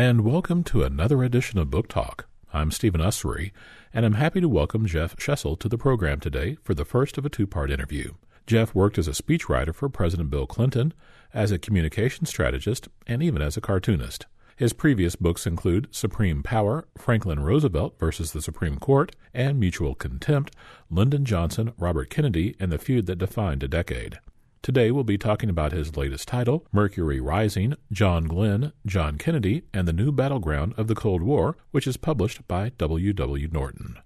and welcome to another edition of Book Talk. I'm Stephen Ussery, and I'm happy to welcome Jeff Shesol to the program today for the first of a two part interview. Jeff worked as a speechwriter for President Bill Clinton, as a communication strategist, and even as a cartoonist. His previous books include Supreme Power, Franklin Roosevelt versus the Supreme Court, and Mutual Contempt, Lyndon Johnson, Robert Kennedy, and the Feud That Defined a Decade. Today we'll be talking about his latest title, Mercury Rising, John Glenn, John Kennedy, and the New Battleground of the Cold War, which is published by W. W. Norton.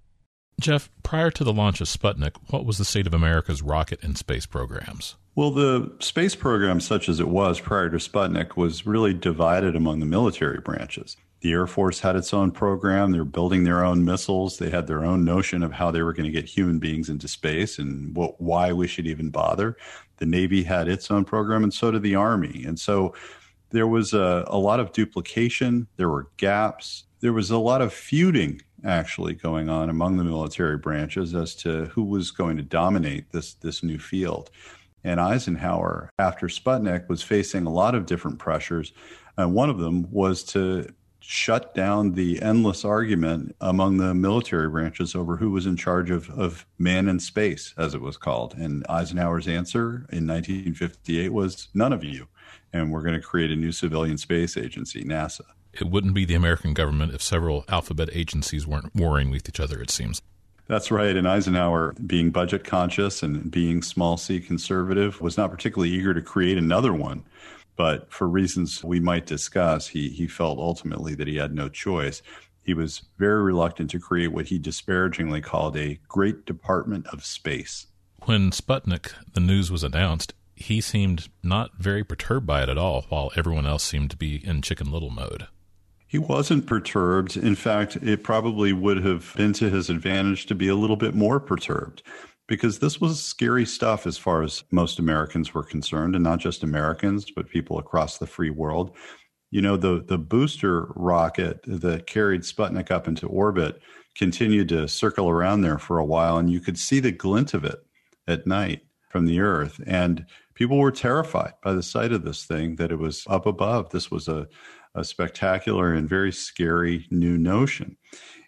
Jeff, prior to the launch of Sputnik, what was the state of America's rocket and space programs? Well, the space program, such as it was prior to Sputnik, was really divided among the military branches. The Air Force had its own program. They were building their own missiles. They had their own notion of how they were going to get human beings into space and what, why we should even bother. The Navy had its own program, and so did the Army. And so there was a, a lot of duplication. There were gaps. There was a lot of feuding actually going on among the military branches as to who was going to dominate this this new field. And Eisenhower, after Sputnik, was facing a lot of different pressures. And one of them was to shut down the endless argument among the military branches over who was in charge of, of man in space, as it was called. And Eisenhower's answer in 1958 was none of you. And we're going to create a new civilian space agency, NASA. It wouldn't be the American government if several alphabet agencies weren't warring with each other, it seems. That's right. And Eisenhower, being budget conscious and being small c conservative, was not particularly eager to create another one. But for reasons we might discuss, he, he felt ultimately that he had no choice. He was very reluctant to create what he disparagingly called a great department of space. When Sputnik, the news was announced, he seemed not very perturbed by it at all, while everyone else seemed to be in Chicken Little mode. He wasn't perturbed. In fact, it probably would have been to his advantage to be a little bit more perturbed because this was scary stuff as far as most Americans were concerned, and not just Americans, but people across the free world. You know, the, the booster rocket that carried Sputnik up into orbit continued to circle around there for a while, and you could see the glint of it at night from the Earth. And people were terrified by the sight of this thing that it was up above. This was a a spectacular and very scary new notion.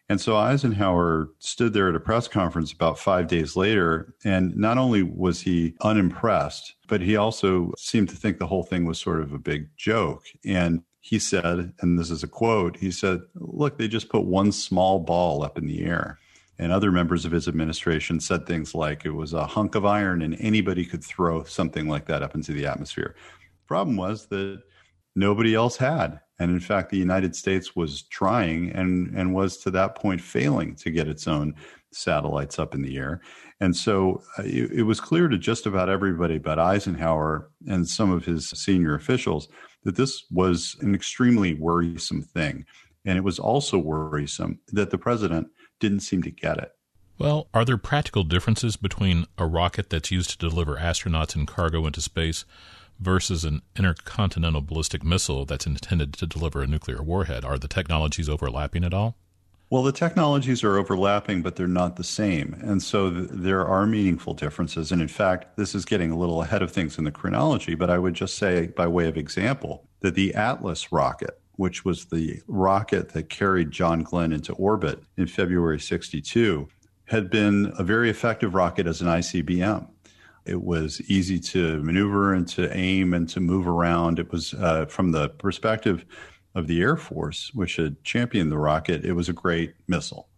And so Eisenhower stood there at a press conference about five days later, and not only was he unimpressed, but he also seemed to think the whole thing was sort of a big joke. And he said, and this is a quote, he said, Look, they just put one small ball up in the air. And other members of his administration said things like it was a hunk of iron and anybody could throw something like that up into the atmosphere. Problem was that nobody else had. And in fact, the United States was trying and, and was to that point failing to get its own satellites up in the air. And so uh, it, it, was clear to just about everybody but Eisenhower and some of his senior officials that this was an extremely worrisome thing. And it was also worrisome that the president didn't seem to get it. Well, are there practical differences between a rocket that's used to deliver astronauts and cargo into space versus an intercontinental ballistic missile that's intended to deliver a nuclear warhead? Are the technologies overlapping at all? Well, the technologies are overlapping, but they're not the same. And so th- there are meaningful differences. And in fact, this is getting a little ahead of things in the chronology, but I would just say, by way of example, that the Atlas rocket, which was the rocket that carried John Glenn into orbit in February 62, had been a very effective rocket as an ICBM. It was easy to maneuver and to aim and to move around. It was, uh, from the perspective of the Air Force, which had championed the rocket, it was a great missile.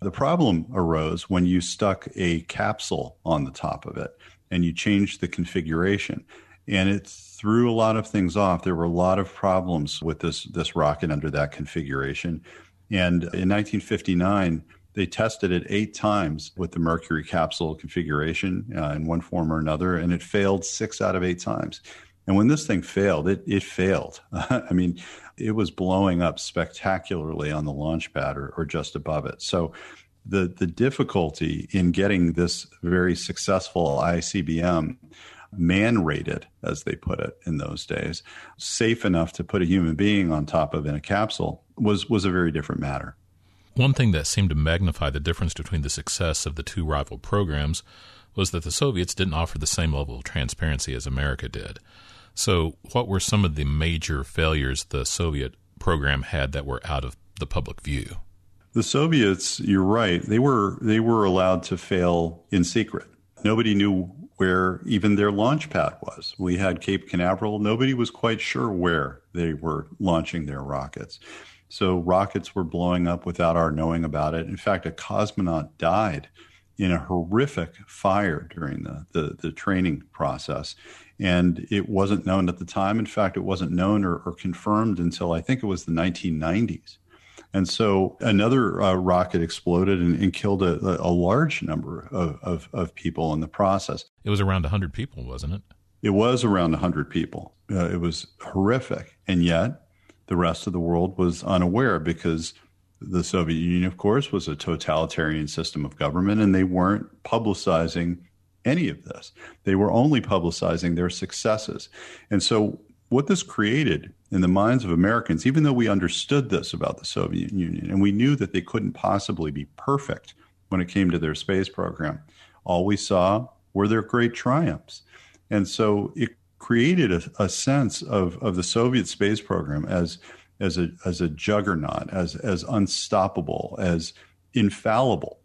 The problem arose when you stuck a capsule on the top of it and you changed the configuration. And it threw a lot of things off. There were a lot of problems with this, this rocket under that configuration. And in 1959, they tested it eight times with the Mercury capsule configuration uh, in one form or another, and it failed six out of eight times. And when this thing failed, it, it failed. I mean, it was blowing up spectacularly on the launch pad or, or just above it. So the, the difficulty in getting this very successful ICBM man rated, as they put it in those days, safe enough to put a human being on top of in a capsule was, was a very different matter. One thing that seemed to magnify the difference between the success of the two rival programs was that the Soviets didn't offer the same level of transparency as America did. So, what were some of the major failures the Soviet program had that were out of the public view? The Soviets, you're right, they were they were allowed to fail in secret. Nobody knew where even their launch pad was. We had Cape Canaveral. Nobody was quite sure where they were launching their rockets. So rockets were blowing up without our knowing about it. In fact, a cosmonaut died in a horrific fire during the, the, the, training process. And it wasn't known at the time. In fact, it wasn't known or, or confirmed until I think it was the 1990s. And so another uh, rocket exploded and, and killed a, a, large number of, of, of, people in the process. It was around 100 people, wasn't it? It was around 100 people. Uh, it was horrific. And yet, the rest of the world was unaware because the Soviet Union, of course, was a totalitarian system of government, and they weren't publicizing any of this. They were only publicizing their successes. And so, what this created in the minds of Americans, even though we understood this about the Soviet Union and we knew that they couldn't possibly be perfect when it came to their space program, all we saw were their great triumphs. And so, it created a, a sense of, of the Soviet space program as as a as a juggernaut, as as unstoppable, as infallible.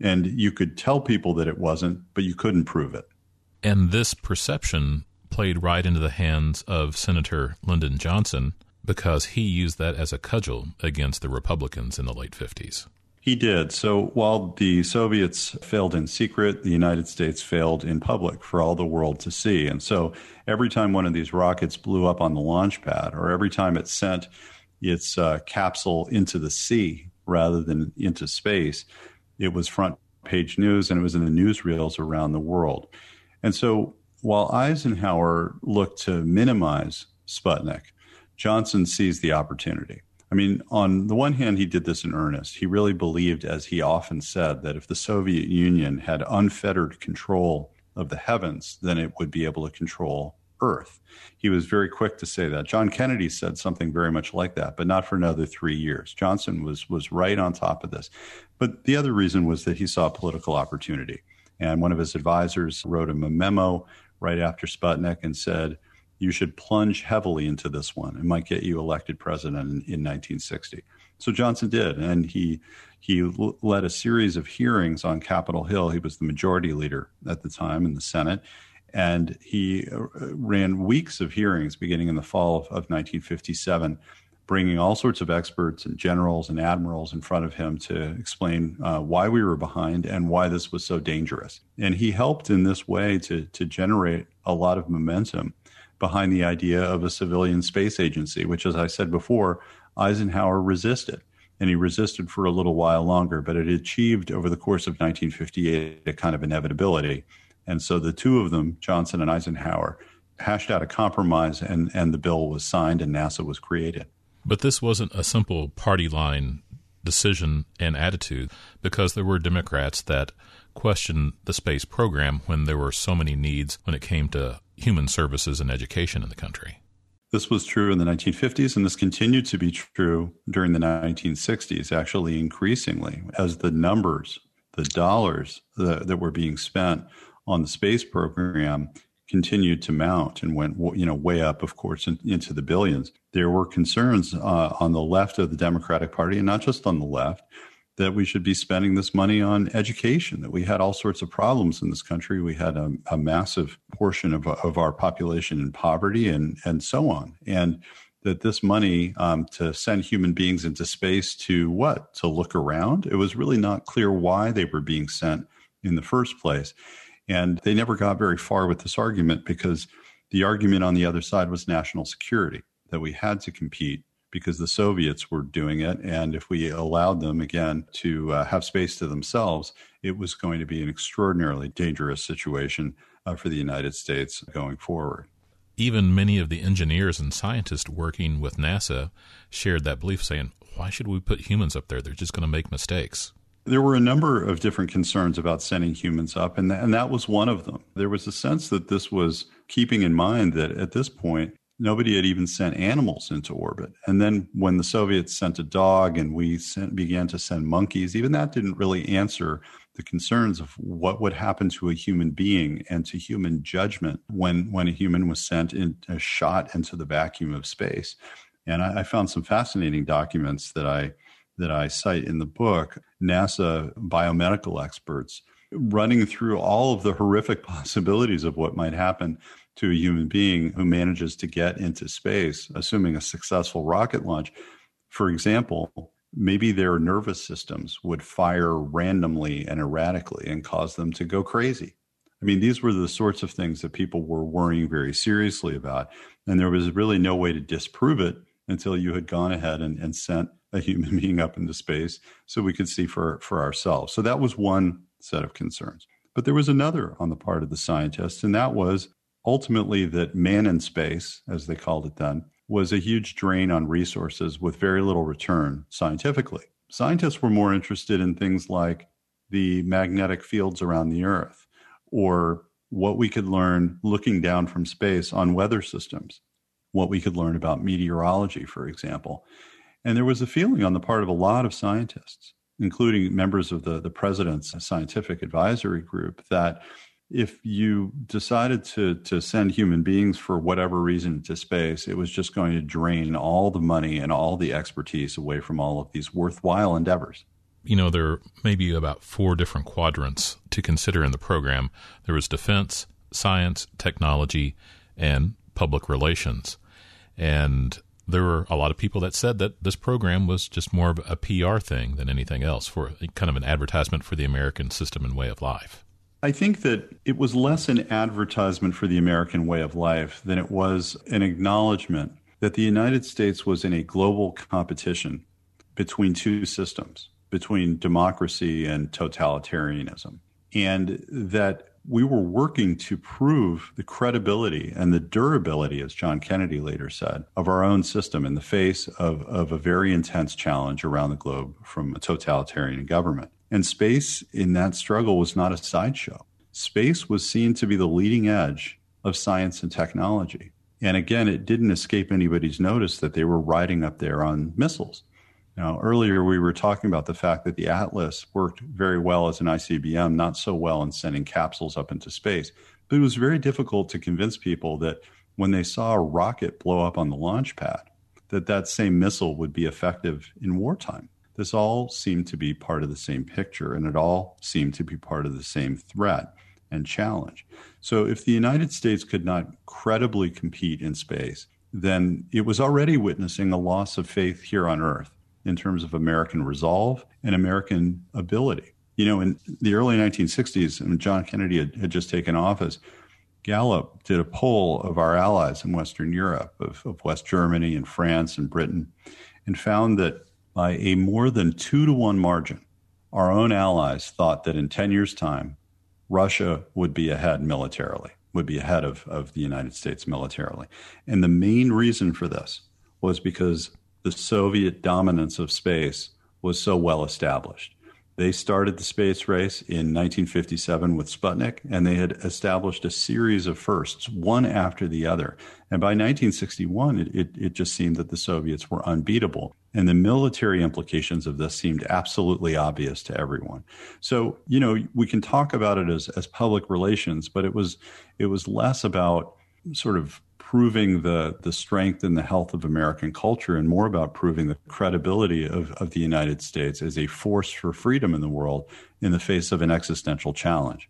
And you could tell people that it wasn't, but you couldn't prove it. And this perception played right into the hands of Senator Lyndon Johnson because he used that as a cudgel against the Republicans in the late 50s. He did. So while the Soviets failed in secret, the United States failed in public for all the world to see. And so every time one of these rockets blew up on the launch pad, or every time it sent its uh, capsule into the sea rather than into space, it was front page news and it was in the newsreels around the world. And so while Eisenhower looked to minimize Sputnik, Johnson seized the opportunity. I mean, on the one hand, he did this in earnest. He really believed, as he often said, that if the Soviet Union had unfettered control of the heavens, then it would be able to control Earth. He was very quick to say that. John Kennedy said something very much like that, but not for another three years. Johnson was was right on top of this. But the other reason was that he saw political opportunity. And one of his advisors wrote him a memo right after Sputnik and said, you should plunge heavily into this one. It might get you elected president in, in 1960. So Johnson did, and he he led a series of hearings on Capitol Hill. He was the majority leader at the time in the Senate, and he uh, ran weeks of hearings beginning in the fall of, of 1957, bringing all sorts of experts and generals and admirals in front of him to explain uh, why we were behind and why this was so dangerous. And he helped in this way to, to generate a lot of momentum behind the idea of a civilian space agency, which, as I said before, Eisenhower resisted. And he resisted for a little while longer, but it achieved over the course of 1958 a kind of inevitability and so the two of them, Johnson and Eisenhower, hashed out a compromise and, and the bill was signed and NASA was created. But this wasn't a simple party line decision and attitude because there were Democrats that questioned the space program when there were so many needs when it came to human services and education in the country. This was true in the 1950s, and this continued to be true during the 1960s, actually increasingly, as the numbers, the dollars that, that were being spent on the space program continued to mount and went you know way up of course in, into the billions there were concerns uh, on the left of the democratic party and not just on the left that we should be spending this money on education that we had all sorts of problems in this country. We had a, a massive portion of, of our population in poverty and and so on. And that this money um, to send human beings into space to what? To look around? It was really not clear why they were being sent in the first place. And they never got very far with this argument because the argument on the other side was national security, that we had to compete because the Soviets were doing it. And if we allowed them, again, to uh, have space to themselves, it was going to be an extraordinarily dangerous situation uh, for the United States going forward. Even many of the engineers and scientists working with NASA shared that belief, saying, Why should we put humans up there? They're just going to make mistakes. There were a number of different concerns about sending humans up, and, th- and that was one of them. There was a sense that this was keeping in mind that at this point, nobody had even sent animals into orbit. And then when the Soviets sent a dog and we sent, began to send monkeys, even that didn't really answer the concerns of what would happen to a human being and to human judgment when, when a human was sent in a shot into the vacuum of space. And I, I found some fascinating documents that I that I cite in the book, NASA biomedical experts running through all of the horrific possibilities of what might happen to a human being who manages to get into space, assuming a successful rocket launch. For example, maybe their nervous systems would fire randomly and erratically and cause them to go crazy. I mean, these were the sorts of things that people were worrying very seriously about. And there was really no way to disprove it until you had gone ahead and, and sent a human being up into space so we could see for, for ourselves. So that was one set of concerns. But there was another on the part of the scientists, and that was ultimately that man in space, as they called it then, was a huge drain on resources with very little return scientifically. Scientists were more interested in things like the magnetic fields around the Earth or what we could learn looking down from space on weather systems, what we could learn about meteorology, for example. And there was a feeling on the part of a lot of scientists, including members of the, the president's scientific advisory group, that if you decided to to send human beings for whatever reason to space, it was just going to drain all the money and all the expertise away from all of these worthwhile endeavors. You know, there may be about four different quadrants to consider in the program. There was defense, science, technology, and public relations. And there were a lot of people that said that this program was just more of a PR thing than anything else, for kind of an advertisement for the American system and way of life. I think that it was less an advertisement for the American way of life than it was an acknowledgement that the United States was in a global competition between two systems, between democracy and totalitarianism. And that we were working to prove the credibility and the durability, as John Kennedy later said, of our own system in the face of, of a very intense challenge around the globe from a totalitarian government. And space in that struggle was not a sideshow. Space was seen to be the leading edge of science and technology. And again, it didn't escape anybody's notice that they were riding up there on missiles. Now, earlier we were talking about the fact that the Atlas worked very well as an ICBM, not so well in sending capsules up into space. But it was very difficult to convince people that when they saw a rocket blow up on the launch pad, that that same missile would be effective in wartime. This all seemed to be part of the same picture, and it all seemed to be part of the same threat and challenge. So, if the United States could not credibly compete in space, then it was already witnessing a loss of faith here on Earth in terms of American resolve and American ability. You know, in the early 1960s, when John Kennedy had, had just taken office, Gallup did a poll of our allies in Western Europe, of, of West Germany and France and Britain, and found that by a more than two to one margin. Our own allies thought that in 10 years' time, Russia would be ahead militarily, would be ahead of, of the United States militarily. And the main reason for this was because the Soviet dominance of space was so well established. They started the space race in 1957 with Sputnik, and they had established a series of firsts, one after the other. And by 1961, it, it, it, just seemed that the Soviets were unbeatable. And the military implications of this seemed absolutely obvious to everyone. So, you know, we can talk about it as, as public relations, but it was it was less about sort of proving the the strength and the health of American culture and more about proving the credibility of, of the United States as a force for freedom in the world in the face of an existential challenge.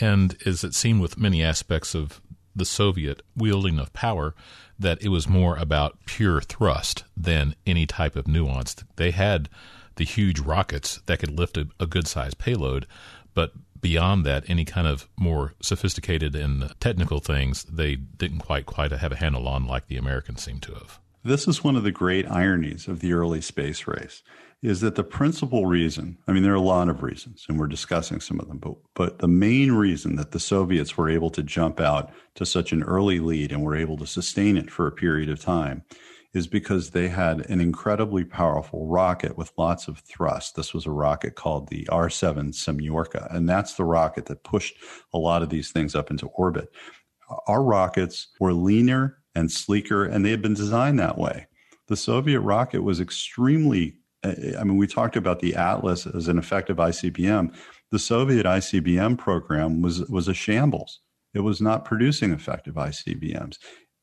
And as it seemed with many aspects of the Soviet wielding of power, that it was more about pure thrust than any type of nuance. They had the huge rockets that could lift a, a good sized payload, but beyond that, any kind of more sophisticated and technical things, they didn't quite quite have a handle on like the Americans seem to have. This is one of the great ironies of the early space race is that the principal reason, I mean, there are a lot of reasons, and we're discussing some of them, but, but the main reason that the Soviets were able to jump out to such an early lead and were able to sustain it for a period of time is because they had an incredibly powerful rocket with lots of thrust. This was a rocket called the R 7 Semyorka, and that's the rocket that pushed a lot of these things up into orbit. Our rockets were leaner and sleeker, and they had been designed that way. The Soviet rocket was extremely, uh, I mean, we talked about the Atlas as an effective ICBM. The Soviet ICBM program was, was a shambles. It was not producing effective ICBMs.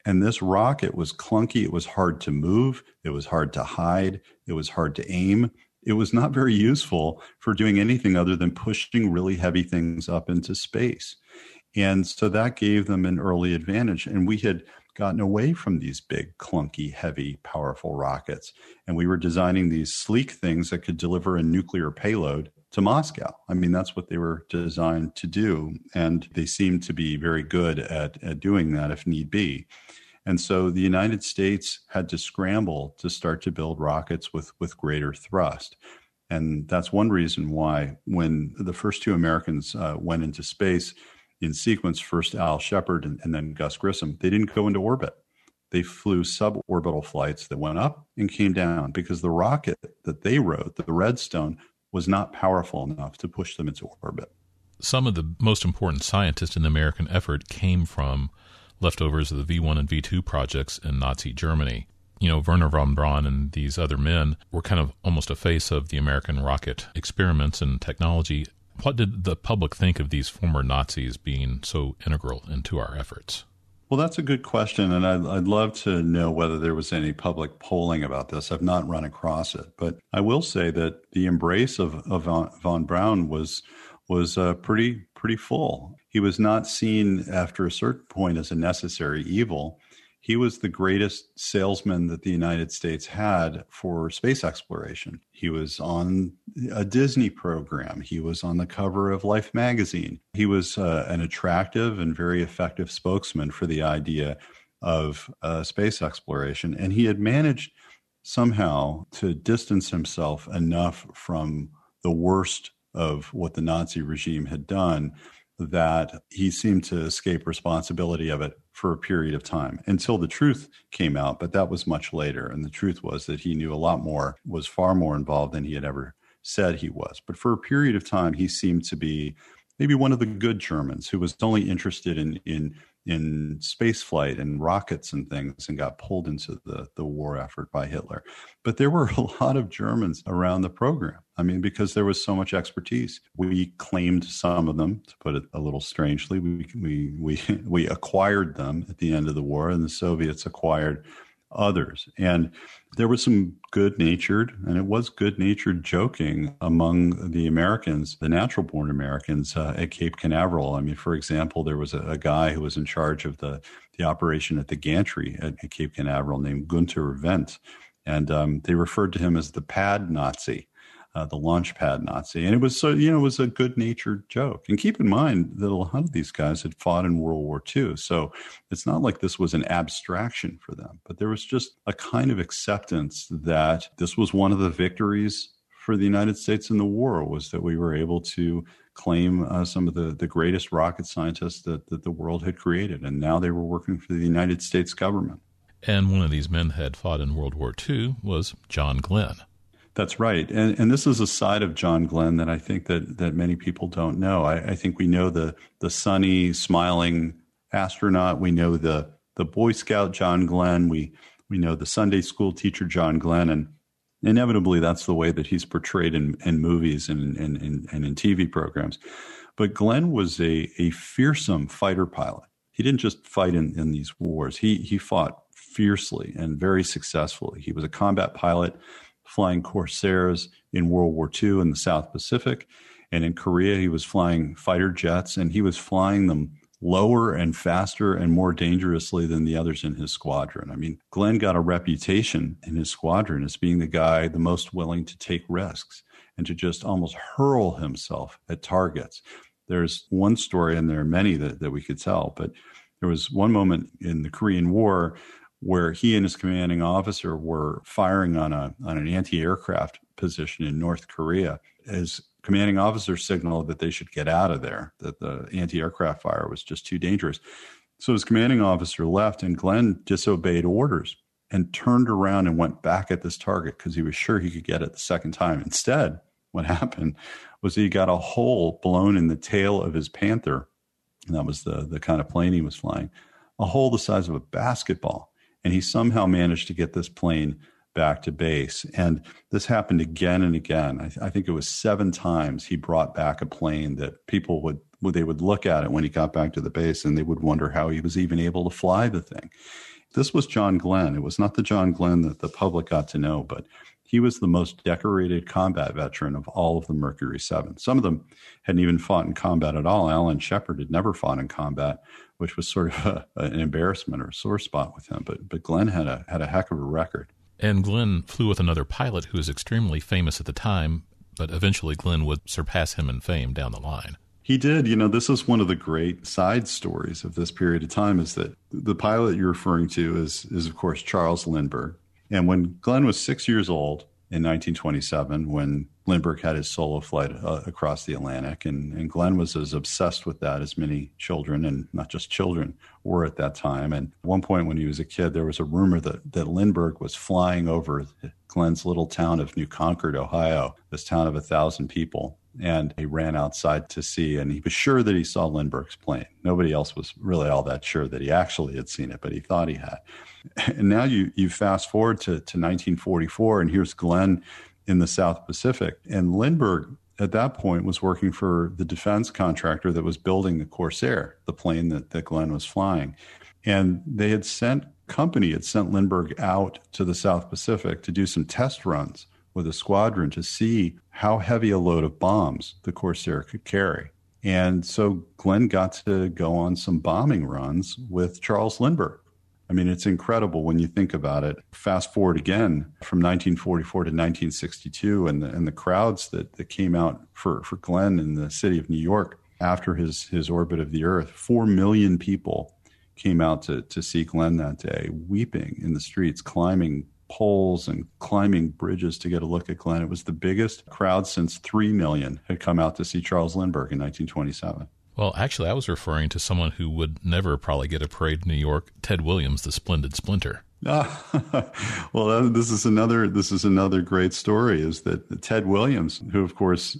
And this rocket was clunky. It was hard to move. It was hard to hide. It was hard to aim. It was not very useful for doing anything other than pushing really heavy things up into space. And so that gave them an early advantage. And we had gotten away from these big, clunky, heavy, powerful rockets. And we were designing these sleek things that could deliver a nuclear payload to Moscow. I mean, that's what they were designed to do. And they seemed to be very good at, at doing that if need be. And so the United States had to scramble to start to build rockets with, with greater thrust. And that's one reason why, when the first two Americans uh, went into space in sequence, first Al Shepard and, and then Gus Grissom, they didn't go into orbit. They flew suborbital flights that went up and came down because the rocket that they rode, the Redstone, was not powerful enough to push them into orbit. Some of the most important scientists in the American effort came from leftovers of the V1 and V2 projects in Nazi Germany. You know, Wernher von Braun and these other men were kind of almost a face of the American rocket experiments and technology. What did the public think of these former Nazis being so integral into our efforts? Well, that's a good question, and I'd, I'd, love to know whether there was any public polling about this. I've not run across it, but I will say that the embrace of, of von, von Braun was was uh, pretty pretty full. He was not seen after a certain point as a necessary evil he was the greatest salesman that the United States had for space exploration. He was on a Disney program. He was on the cover of Life magazine. He was uh, an attractive and very effective spokesman for the idea of uh, space exploration. And he had managed somehow to distance himself enough from the worst of what the Nazi regime had done that he seemed to escape responsibility of it for a period of time until the truth came out. But that was much later. And the truth was that he knew a lot more, was far more involved than he had ever said he was. But for a period of time, he seemed to be maybe one of the good Germans who was only interested in, in in space flight and rockets and things and got pulled into the, the war effort by Hitler. But there were a lot of Germans around the program. I mean, because there was so much expertise. We claimed some of them, to put it a little strangely. We, we, we, we acquired them at the end of the war, and the Soviets acquired others. And there was some good natured, and it was good natured joking among the Americans, the natural born Americans uh, at Cape Canaveral. I mean, for example, there was a, a, guy who was in charge of the, the operation at the gantry at, at Cape Canaveral named Guenter Wendt. And um, they referred to him as the pad Nazi uh, the launchpad Nazi, and it was so you know it was a good natured joke. And keep in mind that a lot of these guys had fought in World War II, so it's not like this was an abstraction for them. But there was just a kind of acceptance that this was one of the victories for the United States in the war was that we were able to claim uh, some of the, the greatest rocket scientists that, that the world had created. And now they were working for the United States government. And one of these men had fought in World War II was John Glenn. That's right, and and this is a side of John Glenn that I think that that many people don't know. I, I think we know the the sunny, smiling astronaut. We know the the Boy Scout John Glenn. We we know the Sunday school teacher John Glenn, and inevitably that's the way that he's portrayed in, in movies and, and, and, and in TV programs. But Glenn was a, a fearsome fighter pilot. He didn't just fight in, in these wars. He he fought fiercely and very successfully. He was a combat pilot flying Corsairs in World War II in the South Pacific. And in Korea, he was flying fighter jets and he was flying them lower and faster and more dangerously than the others in his squadron. I mean, Glenn got a reputation in his squadron as being the guy the most willing to take risks and to just almost hurl himself at targets. There's one story, and there are many that, that we could tell, but there was one moment in the Korean War where he and his commanding officer were firing on a on an anti-aircraft position in North Korea. His commanding officer signaled that they should get out of there, that the anti-aircraft fire was just too dangerous. So his commanding officer left and Glenn disobeyed orders and turned around and went back at this target because he was sure he could get it the second time. Instead, what happened was he got a hole blown in the tail of his Panther. And that was the, the kind of plane he was flying, a hole the size of a basketball and he somehow managed to get this plane back to base. And this happened again and again. I, th- I, think it was seven times he brought back a plane that people would they would look at it when he got back to the base and they would wonder how he was even able to fly the thing. this was John Glenn. It was not the John Glenn that the public got to know, but he was the most decorated combat veteran of all of the Mercury Seven. Some of them hadn't even fought in combat at all. Alan Shepard had never fought in combat, which was sort of a, an embarrassment or a sore spot with him. But but Glenn had a had a heck of a record. And Glenn flew with another pilot who was extremely famous at the time, but eventually Glenn would surpass him in fame down the line. He did. You know, this is one of the great side stories of this period of time is that the pilot you're referring to is, is of course, Charles Lindbergh. And when Glenn was six years old in 1927, when Lindbergh had his solo flight uh, across the Atlantic, and, and Glenn was as obsessed with that as many children, and not just children, were at that time. And one point when he was a kid, there was a rumor that, that Lindbergh was flying over Glenn's little town of New Concord, Ohio, this town of a thousand people and he ran outside to see and he was sure that he saw Lindbergh's plane. Nobody else was really all that sure that he actually had seen it, but he thought he had. And now you you fast forward to, to 1944 and here's Glenn in the South Pacific and Lindbergh at that point was working for the defense contractor that was building the Corsair, the plane that, that Glenn was flying. And they had sent company had sent Lindbergh out to the South Pacific to do some test runs with a squadron to see how heavy a load of bombs the Corsair could carry. And so Glenn got to go on some bombing runs with Charles Lindbergh. I mean, it's incredible when you think about it. Fast forward again from 1944 to 1962, and the, and the crowds that, that came out for, for Glenn in the city of New York after his, his orbit of the Earth, four million people came out to, to see Glenn that day, weeping in the streets, climbing poles and climbing bridges to get a look at Glenn. It was the biggest crowd since 3 million had come out to see Charles Lindbergh in 1927. Well, actually, I was referring to someone who would never probably get a parade in New York, Ted Williams, the splendid splinter. Ah, well, this is another this is another great story. Is that Ted Williams, who of course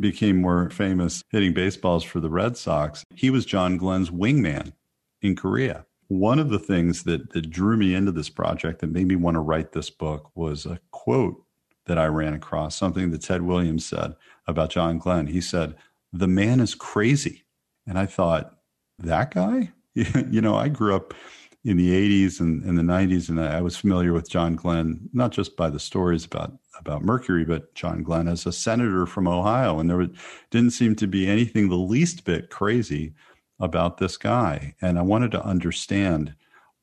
became more famous hitting baseballs for the Red Sox, he was John Glenn's wingman in Korea. One of the things that, that drew me into this project that made me want to write this book was a quote that I ran across, something that Ted Williams said about John Glenn. He said, The man is crazy. And I thought, that guy? you know, I grew up in the 80s and, and the 90s, and I was familiar with John Glenn, not just by the stories about, about Mercury, but John Glenn as a senator from Ohio. And there was, didn't seem to be anything the least bit crazy about this guy. And I wanted to understand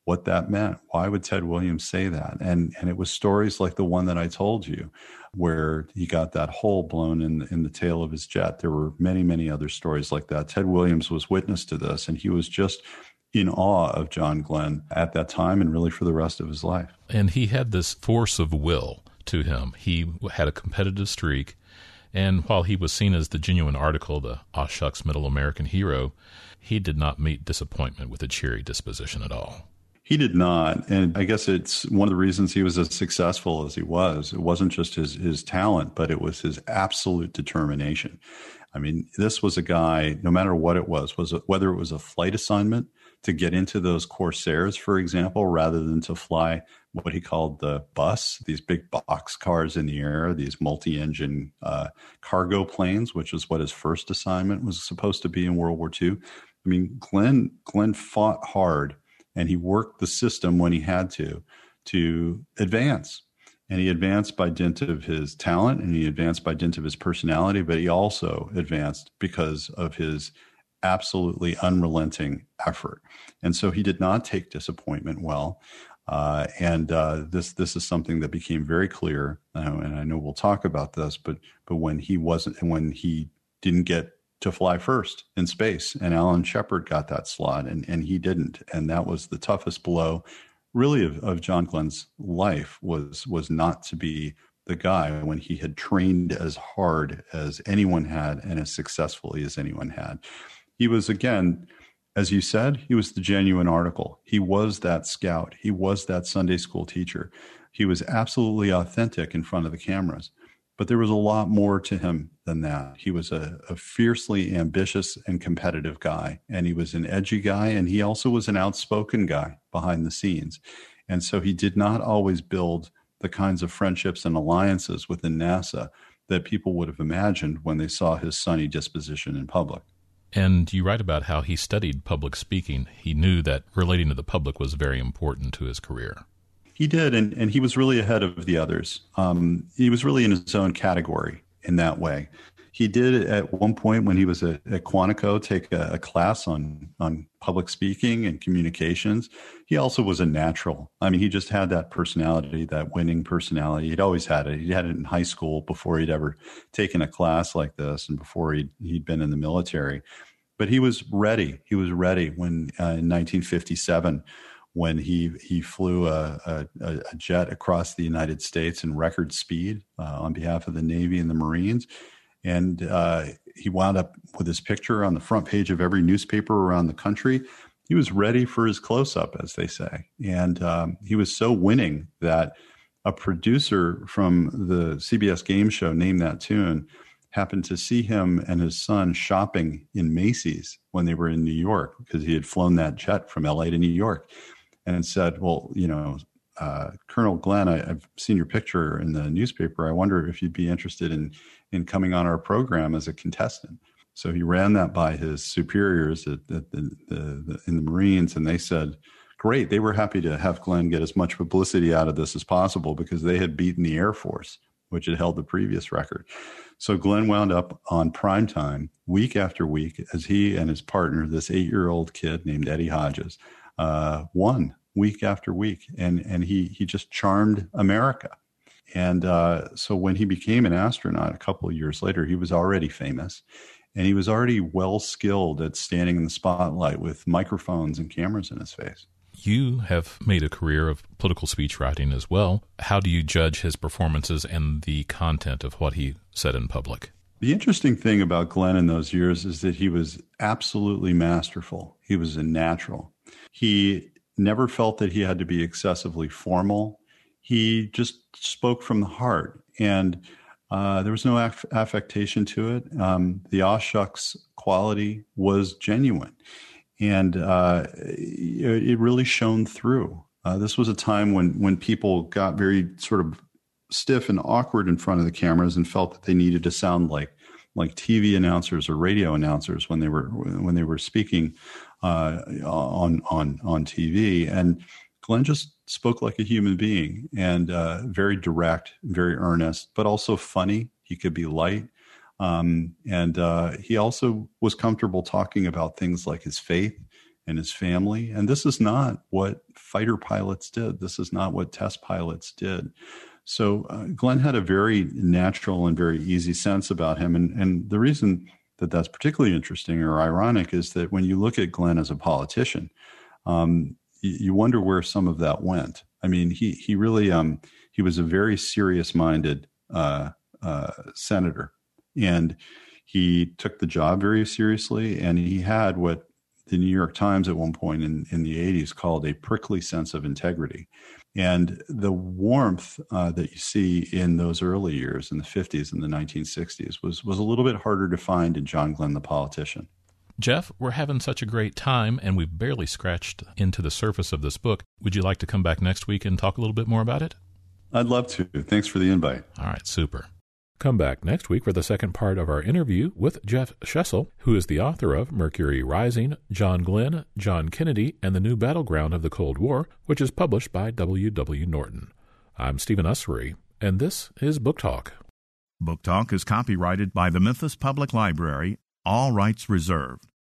what that meant. Why would Ted Williams say that? And and it was stories like the one that I told you, where he got that hole blown in in the tail of his jet. There were many many other stories like that. Ted Williams was witness to this, and he was just in awe of John Glenn at that time, and really for the rest of his life. And he had this force of will to him. He had a competitive streak. And while he was seen as the genuine article, the aw shucks middle American hero, he did not meet disappointment with a cheery disposition at all. He did not. And I guess it's one of the reasons he was as successful as he was. It wasn't just his, his talent, but it was his absolute determination. I mean, this was a guy, no matter what it was, was whether it was a flight assignment to get into those Corsairs, for example, rather than to fly what he called the bus, these big box cars in the air, these multi engine uh, cargo planes, which is what his first assignment was supposed to be in World War II. I mean, Glenn Glenn fought hard and he worked the system when he had to to advance. And he advanced by dint of his talent and he advanced by dint of his personality, but he also advanced because of his absolutely unrelenting effort. And so he did not take disappointment well. Uh, and uh, this this is something that became very clear, uh, and I know we'll talk about this. But but when he wasn't, when he didn't get to fly first in space. And Alan Shepard got that slot and, and he didn't. And that was the toughest blow really of, of John Glenn's life was was not to be the guy when he had trained as hard as anyone had and as successfully as anyone had. He was again, as you said, he was the genuine article. He was that scout. He was that Sunday school teacher. He was absolutely authentic in front of the cameras. But there was a lot more to him than that. He was a, a, fiercely ambitious and competitive guy, and he was an edgy guy, and he also was an outspoken guy behind the scenes. And so he did not always build the kinds of friendships and alliances within NASA that people would have imagined when they saw his sunny disposition in public. And you write about how he studied public speaking. He knew that relating to the public was very important to his career. He did, and, and he was really ahead of the others. Um, he was really in his own category in that way. He did at one point when he was at, at Quantico take a, a, class on on public speaking and communications. He also was a natural. I mean, he just had that personality, that winning personality. He'd always had it. He had it in high school before he'd ever taken a class like this, and before he'd he'd been in the military. But he was ready. He was ready when uh, in 1957 when he he flew a, a, a, jet across the United States in record speed uh, on behalf of the Navy and the Marines and uh, he wound up with his picture on the front page of every newspaper around the country. He was ready for his close up, as they say. And um, he was so winning that a producer from the CBS game show, Name That Tune, happened to see him and his son shopping in Macy's when they were in New York because he had flown that jet from LA to New York and said, Well, you know, uh, Colonel Glenn, I, have seen your picture in the newspaper. I wonder if you'd be interested in in coming on our program as a contestant. So he ran that by his superiors at, at the, the, the, in the Marines, and they said, "Great." They were happy to have Glenn get as much publicity out of this as possible because they had beaten the Air Force, which had held the previous record. So Glenn wound up on prime time week after week as he and his partner, this eight-year-old kid named Eddie Hodges, uh, won week after week, and and he he just charmed America. And uh, so when he became an astronaut a couple of years later, he was already famous, and he was already well skilled at standing in the spotlight with microphones and cameras in his face. You have made a career of political speech writing as well. How do you judge his performances and the content of what he said in public? The interesting thing about Glenn in those years is that he was absolutely masterful. He was a natural. He never felt that he had to be excessively formal. He just spoke from the heart, and uh, there was no aff- affectation to it. Um, the aw shucks quality was genuine, and uh, it really shone through. Uh, this was a time when when people got very sort of stiff and awkward in front of the cameras and felt that they needed to sound like like TV announcers or radio announcers when they were when they were speaking uh, on on on TV. And Glenn just spoke like a human being and uh, very direct, very earnest, but also funny. He could be light. Um, and uh, he also was comfortable talking about things like his faith and his family. And this is not what fighter pilots did. This is not what test pilots did. So uh, Glenn had a very natural and very easy sense about him. And, and the reason that that's particularly interesting or ironic is that when you look at Glenn as a politician, um, you, you, wonder where some of that went. I mean, he he really um, he was a very serious minded uh, uh, senator, and he took the job very seriously, and he had what the New York Times at one point in, in the 80s called a prickly sense of integrity. And the warmth uh, that you see in those early years, in the 50s and the 1960s, was, was a little bit harder to find in John Glenn, the politician. Jeff, we're having such a great time, and we've barely scratched into the surface of this book. Would you like to come back next week and talk a little bit more about it? I'd love to. Thanks for the invite. All right, super. Come back next week for the second part of our interview with Jeff Shesol, who is the author of Mercury Rising, John Glenn, John Kennedy, and the New Battleground of the Cold War, which is published by W. W. Norton. I'm Stephen Ussery, and this is Book Talk. Book Talk is copyrighted by the Memphis Public Library, all rights reserved.